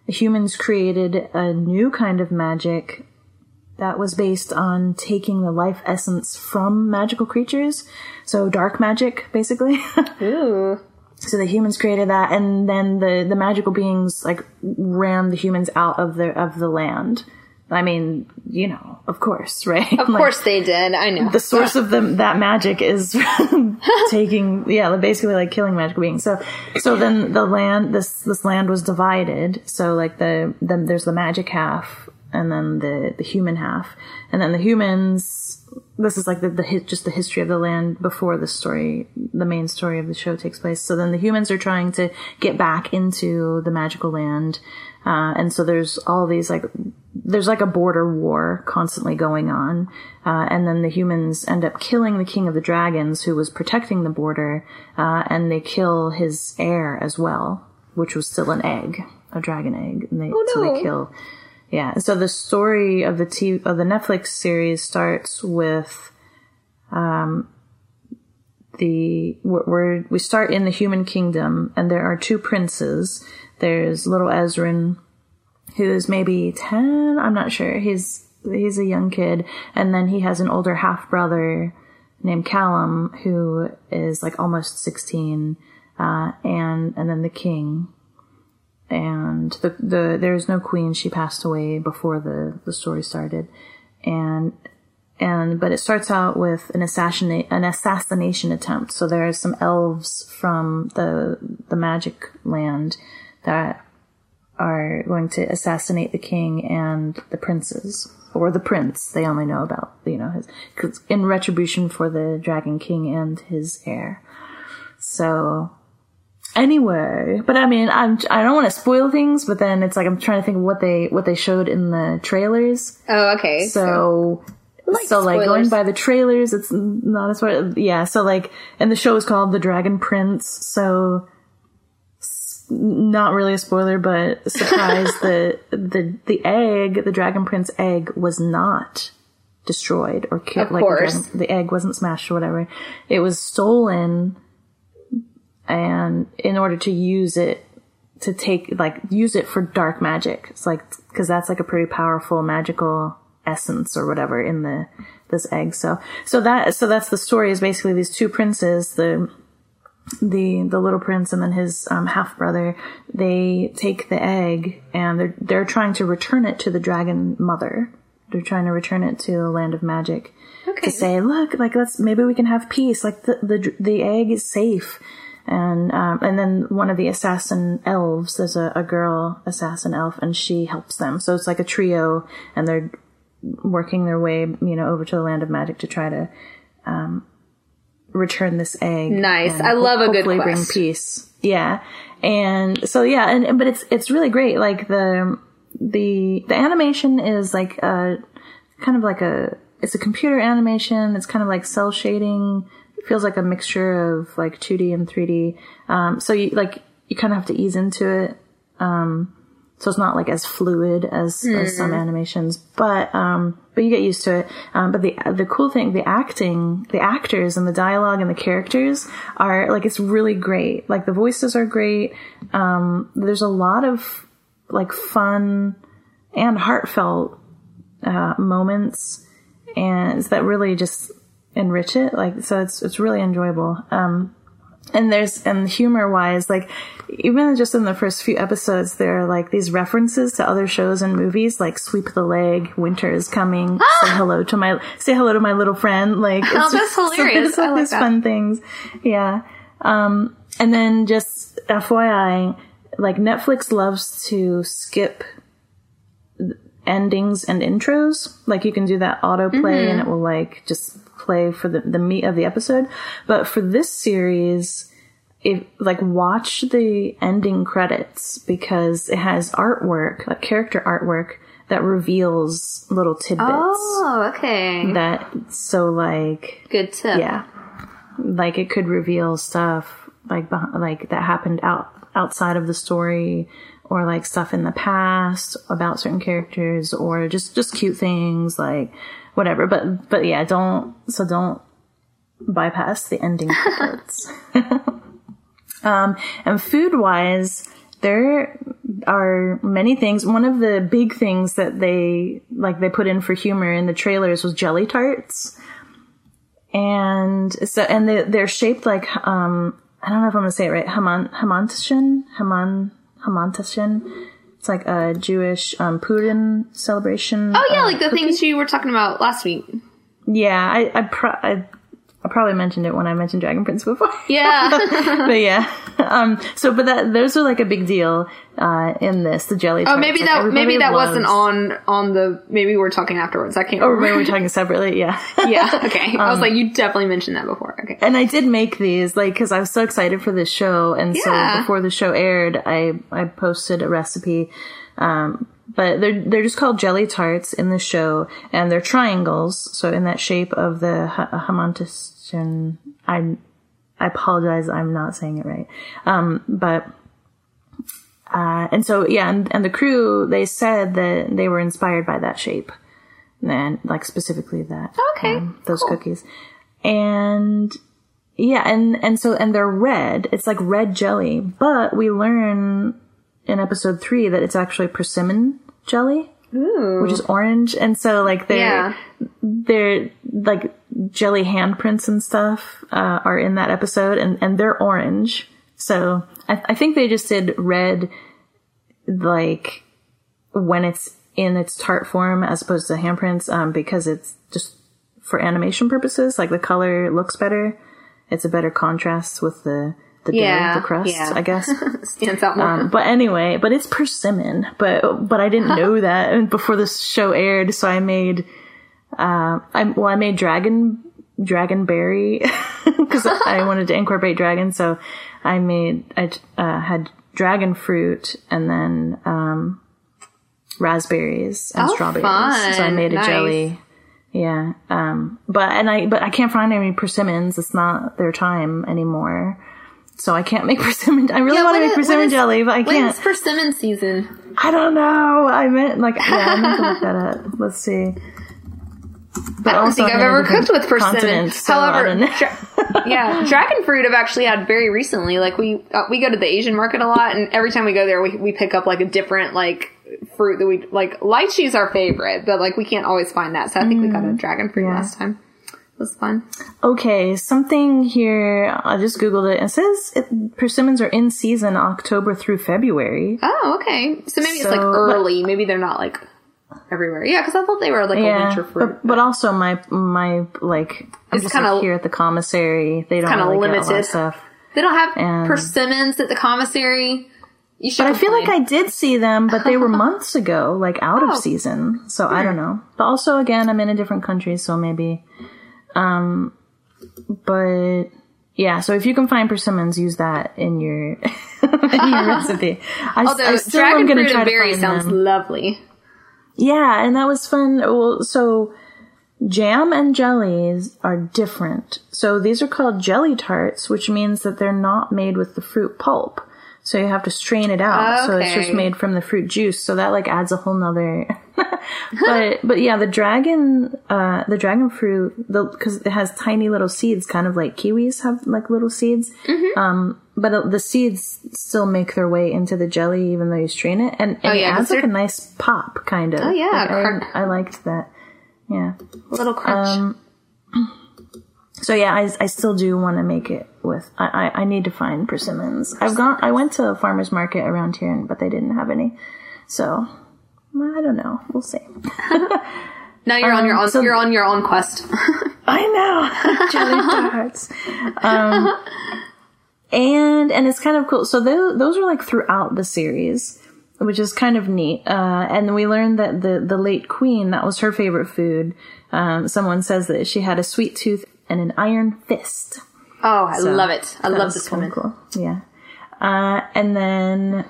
humans created a new kind of magic that was based on taking the life essence from magical creatures so dark magic basically *laughs* Ooh. So the humans created that, and then the the magical beings like ran the humans out of the of the land. I mean, you know, of course, right? Of *laughs* course they did. I know. the source of the that magic is *laughs* taking, yeah, basically like killing magical beings. So, so then the land, this this land was divided. So like the then there's the magic half, and then the the human half, and then the humans. This is like the, the just the history of the land before the story, the main story of the show takes place. So then the humans are trying to get back into the magical land, uh, and so there's all these like there's like a border war constantly going on, uh, and then the humans end up killing the king of the dragons who was protecting the border, uh, and they kill his heir as well, which was still an egg, a dragon egg, and they so no. they kill. Yeah, so the story of the t- of the Netflix series starts with um, the we're we start in the human kingdom and there are two princes there's little Ezran who is maybe 10 i'm not sure he's he's a young kid, and then he has an older half brother named Callum who is like almost sixteen, uh, and and then the king. And the the there's no queen; she passed away before the the story started, and and but it starts out with an assassinate an assassination attempt. So there are some elves from the the magic land that are going to assassinate the king and the princes or the prince. They only know about you know his cause in retribution for the dragon king and his heir. So anyway, but I mean, I'm I don't want to spoil things, but then it's like I'm trying to think of what they what they showed in the trailers. Oh, okay. So, like so like going by the trailers, it's not as far. Yeah. So like, and the show is called The Dragon Prince. So not really a spoiler, but surprise the the the egg, the Dragon Prince egg, was not destroyed or killed. Of like the, course. dragon- the egg wasn't smashed or whatever. It was stolen, and in order to use it to take like use it for dark magic. It's like because that's like a pretty powerful magical essence or whatever in the this egg. So so that so that's the story is basically these two princes the the the little prince and then his um, half brother they take the egg and they're they're trying to return it to the dragon mother. They're trying to return it to the land of magic Okay. to say, look, like let's maybe we can have peace. Like the the the egg is safe, and um, and then one of the assassin elves, there's a, a girl assassin elf, and she helps them. So it's like a trio, and they're working their way, you know, over to the land of magic to try to um, return this egg. Nice. I love a good hopefully bring peace. Yeah, and so yeah, and but it's it's really great. Like the the the animation is like a kind of like a it's a computer animation. It's kind of like cell shading. It feels like a mixture of like 2D and 3D. Um, so you like you kind of have to ease into it. Um, so it's not like as fluid as, as some animations, but um, but you get used to it. Um, but the the cool thing, the acting, the actors, and the dialogue and the characters are like it's really great. Like the voices are great. Um, there's a lot of like fun and heartfelt uh, moments, and that really just enrich it. Like so, it's it's really enjoyable. Um, and there's and humor wise, like even just in the first few episodes, there are like these references to other shows and movies, like "Sweep the Leg," "Winter is Coming," *gasps* "Say hello to my say hello to my little friend." Like, it's Oh, that's just- *laughs* hilarious. it's like like these that. fun things, yeah. Um, and then just FYI, like Netflix loves to skip endings and intros. Like you can do that autoplay and mm-hmm. it will like just play for the, the meat of the episode. But for this series, if like watch the ending credits because it has artwork, like character artwork that reveals little tidbits Oh, okay. that so like Good tip. yeah like it could reveal stuff like like that happened out outside of the story or like stuff in the past about certain characters or just just cute things like whatever. But but yeah don't so don't bypass the ending *laughs* credits *laughs* um and food wise there are many things. One of the big things that they like they put in for humor in the trailers was jelly tarts. And so and they they're shaped like um I don't know if I'm gonna say it right Haman Hamantashen Haman Hamantashen. It's like a Jewish um, Purim celebration. Oh yeah, uh, like the things you were talking about last week. yeah. I I, pro- I I probably mentioned it when I mentioned Dragon Prince before. *laughs* Yeah. but yeah. Um. So, but that those are like a big deal uh, in this. The jelly. oh, maybe that maybe that wasn't on on the. Maybe we're talking afterwards. I can't. Or remember. maybe we're talking separately. Yeah. *laughs* yeah. *laughs* Okay. I was Um, like, you definitely mentioned that before. Okay. and I did make these like because I was so excited for this show, and Yeah. so before the show aired, I I posted a recipe. Um, but they're they're just called jelly tarts in the show, and they're triangles, so in that shape of the ha- hamantashen. I I apologize, I'm not saying it right. Um, but. Uh, and so, yeah, and, and the crew, they said that they were inspired by that shape. And, like, specifically that Okay, um, those cool. cookies. And yeah, and and so and they're red. It's like red jelly, but we learn in episode three that it's actually persimmon jelly. Ooh. which is orange, and so like they're yeah. they're like jelly handprints and stuff uh, are in that episode, and and they're orange. So I, I think they just did red, like when it's in its tart form as opposed to handprints, um, because it's just for animation purposes. Like the color looks better. It's a better contrast with the the Yeah, the crust, yeah. I guess. *laughs* Stands out more. Um, but anyway, but it's persimmon. But but I didn't know *laughs* that before this show aired, so I made uh, I well I made dragon dragon berry because *laughs* I wanted to incorporate dragon. So I made I uh, had dragon fruit and then um, raspberries and Oh, strawberries. fun. So I made a Nice. jelly. Yeah. Um, but and I but I can't find any persimmons. It's not their time anymore. So I can't make *laughs* persimmon. I really Yeah, want to make is- persimmon is- jelly, but I can't. is persimmon season? I don't know. I meant like yeah, I meant to look that up. *laughs* Let's see. But I don't think I've ever cooked with persimmon. so However, dra- *laughs* yeah, dragon fruit I've actually had very recently. Like we uh, we go to the Asian market a lot, and every time we go there, we we pick up like a different like fruit that we like. Lychee's our favorite, but like we can't always find that. So I think we got a dragon fruit Mm, yeah. last time. Was fun. Okay, something here. I just googled it. It says it, persimmons are in season October through February. Oh, okay. So maybe it's like So, but- early. maybe they're not like everywhere. Yeah, because I thought they were like a Yeah, winter fruit. but, but also my my like I'm It's just kinda- like here at the commissary. They don't really get a lot limited. of stuff. they don't have and- persimmons at the commissary. You should. But I feel like. I did see them, but they were *laughs* months ago, like out Oh. of season. So I hmm. don't know. But also, again, I'm in a different country, so maybe. Um, but yeah. So if you can find persimmons, use that in your *laughs* in your recipe. I, Although I still dragon am going fruit to try and berry sounds them. lovely. Yeah, and that was fun. Well, so jam and jellies are different. So these are called jelly tarts, which means that they're not made with the fruit pulp. So you have to strain it out. So it's just made from the fruit juice. So that like adds a whole nother. *laughs* but but yeah, the dragon uh the dragon fruit the because it has tiny little seeds, kind of like kiwis have like little seeds. Mm-hmm. Um, but the seeds still make their way into the jelly even though you strain it, and, and Oh, yeah, it adds like a nice pop, kind of. Oh, yeah, Like. I, I liked that. Yeah. A little crunch. Um, So yeah, I, I still do want to make it with. I, I I need to find persimmons. I've gone. I went to a farmer's market around here, but they didn't have any. So I don't know. We'll see. *laughs* now you're on your um, own. so- you're on your own quest. *laughs* I know *laughs* jelly. Um, and and it's kind of cool. So those those are like throughout the series, which is kind of neat. Uh, and we learned that the the late queen that was her favorite food. Um, someone says that she had a sweet tooth and an iron fist. oh, I love it. I love this woman. Cool. Yeah. Uh, and then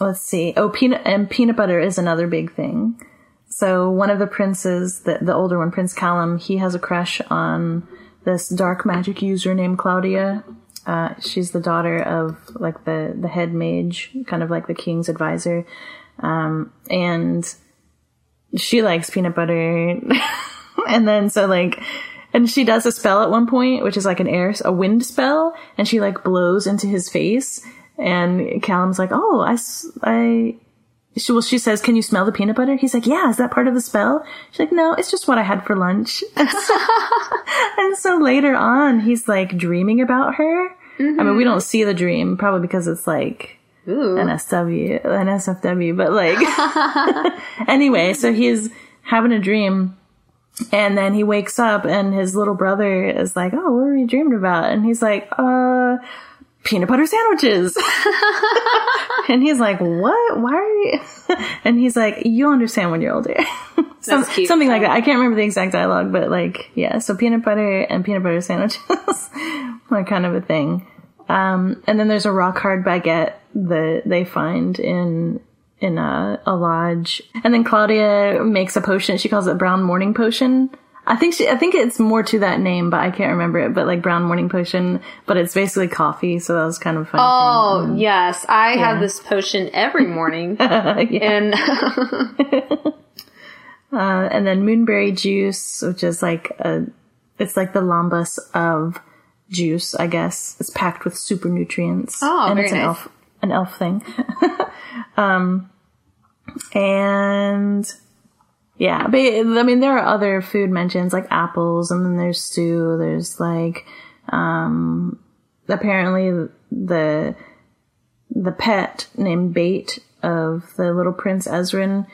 let's see. Oh, peanut and peanut butter is another big thing. So one of the princes, the the older one, Prince Callum, he has a crush on this dark magic user named Claudia. Uh, she's the daughter of like the the head mage, kind of like the king's advisor, um, and she likes peanut butter. *laughs* and then so like and she does a spell at one point which is like an air a wind spell and she like blows into his face and Callum's like oh I, she, well, she says, "Can you smell the peanut butter?" He's like, "Yeah." Is that part of the spell? She's like, "No, it's just what I had for lunch." And *laughs* so, and so later on, he's like dreaming about her. I mean, we mm-hmm. don't see the dream, probably because it's like Ooh. an SW, an SFW, but like, *laughs* *laughs* anyway, so he's having a dream and then he wakes up and his little brother is like, Oh, what were you dreaming about? And he's like, uh, peanut butter sandwiches. *laughs* and he's like, what? Why are you? *laughs* and he's like, you'll understand when you're older. *laughs* Some. Something like that. I can't remember the exact dialogue, but like, yeah. So peanut butter and peanut butter sandwiches are kind of a thing. Um, and then there's a rock hard baguette that they find in in a, a lodge. And then Claudia makes a potion. She calls it brown morning potion. I think she, I think it's more to that name, but I can't remember it. But like brown morning potion, but it's basically coffee. So that was kind of fun. Oh yes, I have this potion every morning, *laughs* and *laughs* *laughs* Uh, and then moonberry juice, which is like a, it's like the lembas of juice, I guess. It's packed with super nutrients. Oh, and very it's an nice. elf, an elf thing. *laughs* um, and Yeah, but I mean, there are other food mentions like apples, and then there's stew. There's like, um, apparently the the pet named Bait of the little Prince Ezran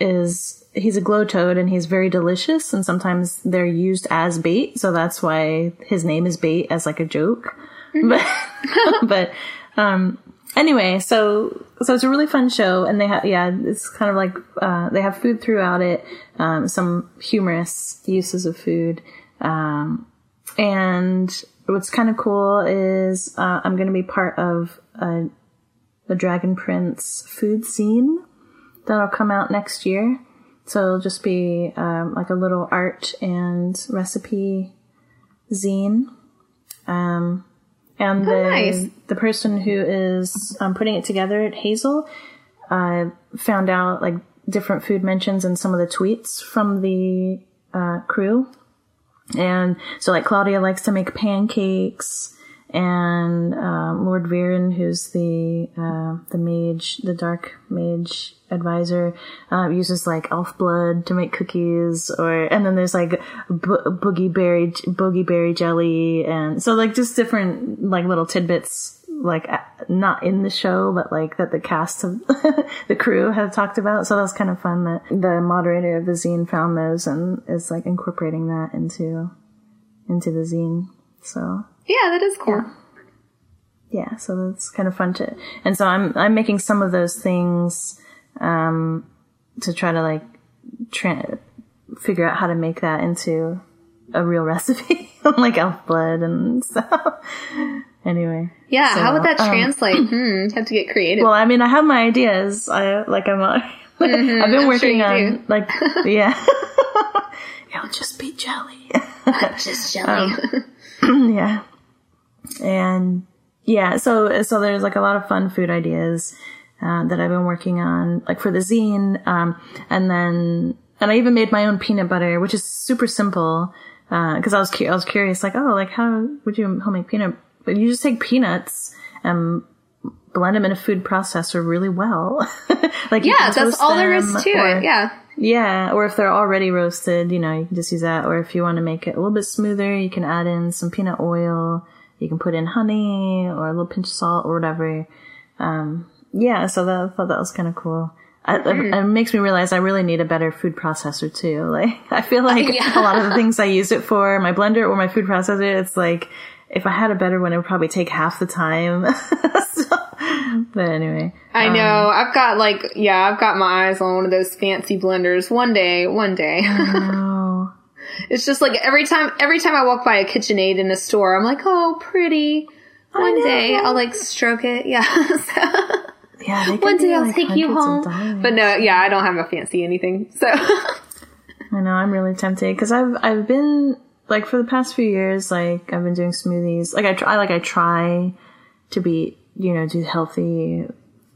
is he's a glow toad and he's very delicious, and sometimes they're used as bait, so that's why his name is Bait as like a joke. *laughs* But but um, anyway, so so it's a really fun show, and they have yeah, it's kind of like uh, they have food throughout it, um, some humorous uses of food, um, and what's kind of cool is uh, I'm going to be part of a, the Dragon Prince food zine that'll come out next year. So it'll just be um, like a little art and recipe zine. Um, and the nice. the person who is um, putting it together, Hazel, uh, found out like different food mentions in some of the tweets from the uh, crew. And so like Claudia likes to make pancakes and um, Lord Viren, who's the uh, the mage, the dark mage advisor, uh, uses like elf blood to make cookies, or and then there's like bo- boogie berry boogie berry jelly, and so like just different like little tidbits, like uh, not in the show, but like that the cast of *laughs* the crew have talked about. So that was kind of fun that the moderator of the zine found those and is like incorporating that into into the zine. So Yeah, that is cool. yeah, so that's kind of fun to, and so I'm, I'm making some of those things, um, to try to like, tra- figure out how to make that into a real *laughs* recipe, like elf blood and stuff. *laughs* anyway. Yeah, So, how would that um, translate? *clears throat* hmm, have to get creative. Well, I mean, I have my ideas. I, like, I'm, uh, *laughs* I've been Mm-hmm, I'm working sure on, like, yeah. It'll just be jelly. Just jelly. *clears throat* yeah. And yeah, so so there's like a lot of fun food ideas uh, that I've been working on, like for the zine, um, and then and I even made my own peanut butter, which is super simple because I was cu- I was curious, like oh, like how would you homemade peanut? But you just take peanuts and blend them in a food processor really well. *laughs* like yeah, that's all there is to or- it. Yeah. yeah, or if they're already roasted, you know, you can just use that. Or if you want to make it a little bit smoother, you can add in some peanut oil. You can put in honey or a little pinch of salt or whatever. Um, yeah, so that, I thought that was kind of cool. I, Mm-hmm. It makes me realize I really need a better food processor too. *laughs* Like, I feel like Yeah. a lot of the things I use it for, my blender or my food processor, it's like, if I had a better one, it would probably take half the time. *laughs* so, but anyway. I know. I've got like, yeah, I've got my eyes on one of those fancy blenders. One day, one day. *laughs* It's just like every time, every time I walk by a KitchenAid in a store, I'm like, oh, pretty. One day I'll like stroke it. *laughs* Yeah. So, Yeah, one day I'll like, take you home. But no, yeah, I don't have a fancy anything. So, I know I'm really tempted because I've I've been like for the past few years like I've been doing smoothies like I try like I try to be you know do healthy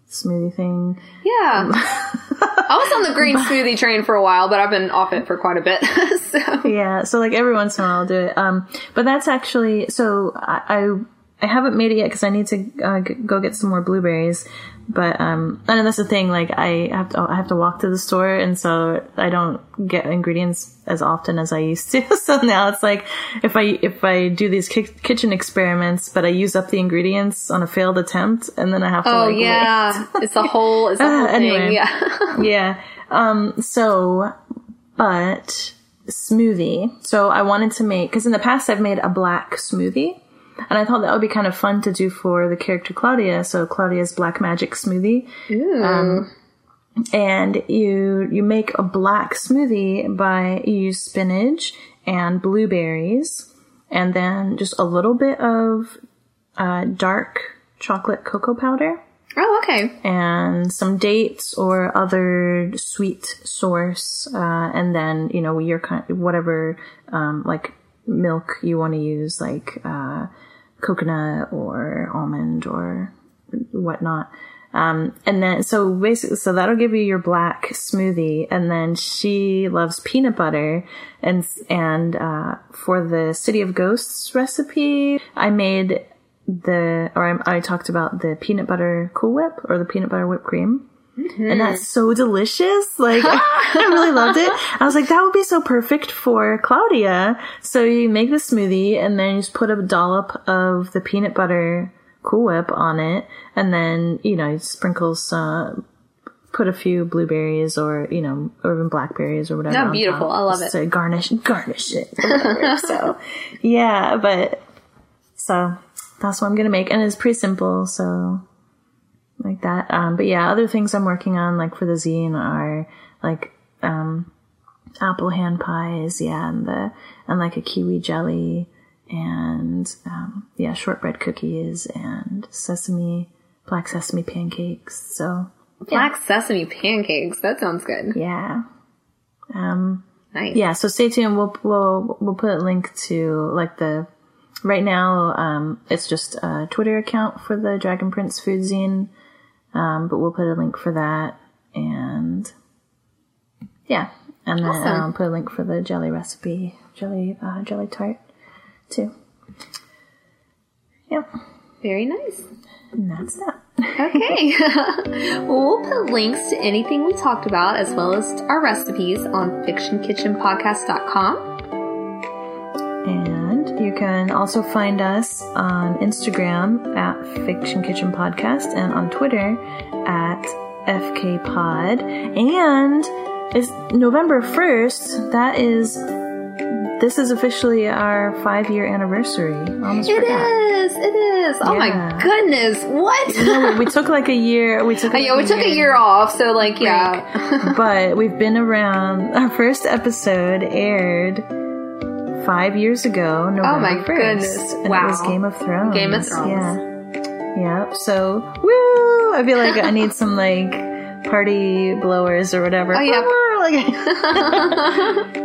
smoothie thing yeah. I was on the green *laughs* smoothie train for a while, but I've been off it for quite a bit. *laughs* so, yeah so like every once in a while I'll do it um but that's actually so I I, I haven't made it yet because I need to uh, g- go get some more blueberries but um and that's the thing like I have to I have to walk to the store and so I don't get ingredients as often as I used to *laughs* so now it's like if I if I do these ki- kitchen experiments but I use up the ingredients on a failed attempt and then I have to oh like yeah, it's a whole, it's a *laughs* whole anyway. thing. Yeah. *laughs* yeah. Um, so, but smoothie. So I wanted to make, cause in the past I've made a black smoothie and I thought that would be kind of fun to do for the character Claudia. So Claudia's black magic smoothie. Um, and you, you make a black smoothie by, you use spinach and blueberries and then just a little bit of, uh, dark chocolate cocoa powder Oh, okay. and some dates or other sweet source, uh, and then you know your kind, whatever um, like milk you want to use, like uh, coconut or almond or whatnot. Um, and then so basically, so that'll give you your black smoothie. And then she loves peanut butter, and and uh, for the City of Ghosts recipe, I made the or I, I talked about the peanut butter Cool Whip or the peanut butter whipped cream. And that's mm-hmm. so delicious. Like, *laughs* I really loved it. I was like, that would be so perfect for Claudia. So you make the smoothie and then you just put a dollop of the peanut butter Cool Whip on it. And then, you know, you sprinkle some, put a few blueberries or, you know, or even blackberries or whatever. No, beautiful. I love it. to garnish, garnish it. so, *laughs* yeah, but, so that's what I'm gonna make. And it's pretty simple, so like that. Um, but yeah, other things I'm working on, like for the zine, are like um, apple hand pies, yeah, and the and like a kiwi jelly, and um, yeah, shortbread cookies and sesame black sesame pancakes. So Black sesame pancakes. That sounds good. yeah, um, Nice. yeah. So stay tuned. We'll we'll we'll put a link to like the right now. Um, it's just a Twitter account for the Dragon Prince food zine. Um, but we'll put a link for that and yeah, and then Awesome. I'll put a link for the jelly recipe, jelly uh, jelly tart too. Yep, Very nice. and that's that. Okay. well, *laughs* we'll put links to anything we talked about as well as our recipes on fictionkitchenpodcast.com. And you can also find us on Instagram at Fiction Kitchen Podcast and on Twitter at FK Pod. And it's November 1st. That is, this is officially our five year anniversary. Almost It is. It is. Oh Yeah. my goodness. What? No, we took like a year. We took. *laughs* Oh, yeah, we took a year off, so like, yeah. but we've been around. Our first episode aired five years ago, oh November Oh my 1st, goodness. Wow. it was Game of Thrones. Game of Thrones. Yeah, yeah. So woo! I feel like I need some like party blowers or whatever. Oh, yeah. *laughs*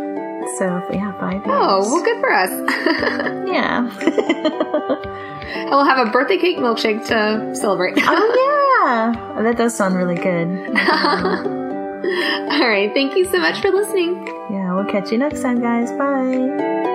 So yeah, five oh, years. oh, well, good for us. *laughs* yeah. and we'll have a birthday cake milkshake to celebrate. oh *laughs* yeah, that does sound really good. All right. Thank you so much for listening. Yeah, we'll catch you next time, guys. Bye.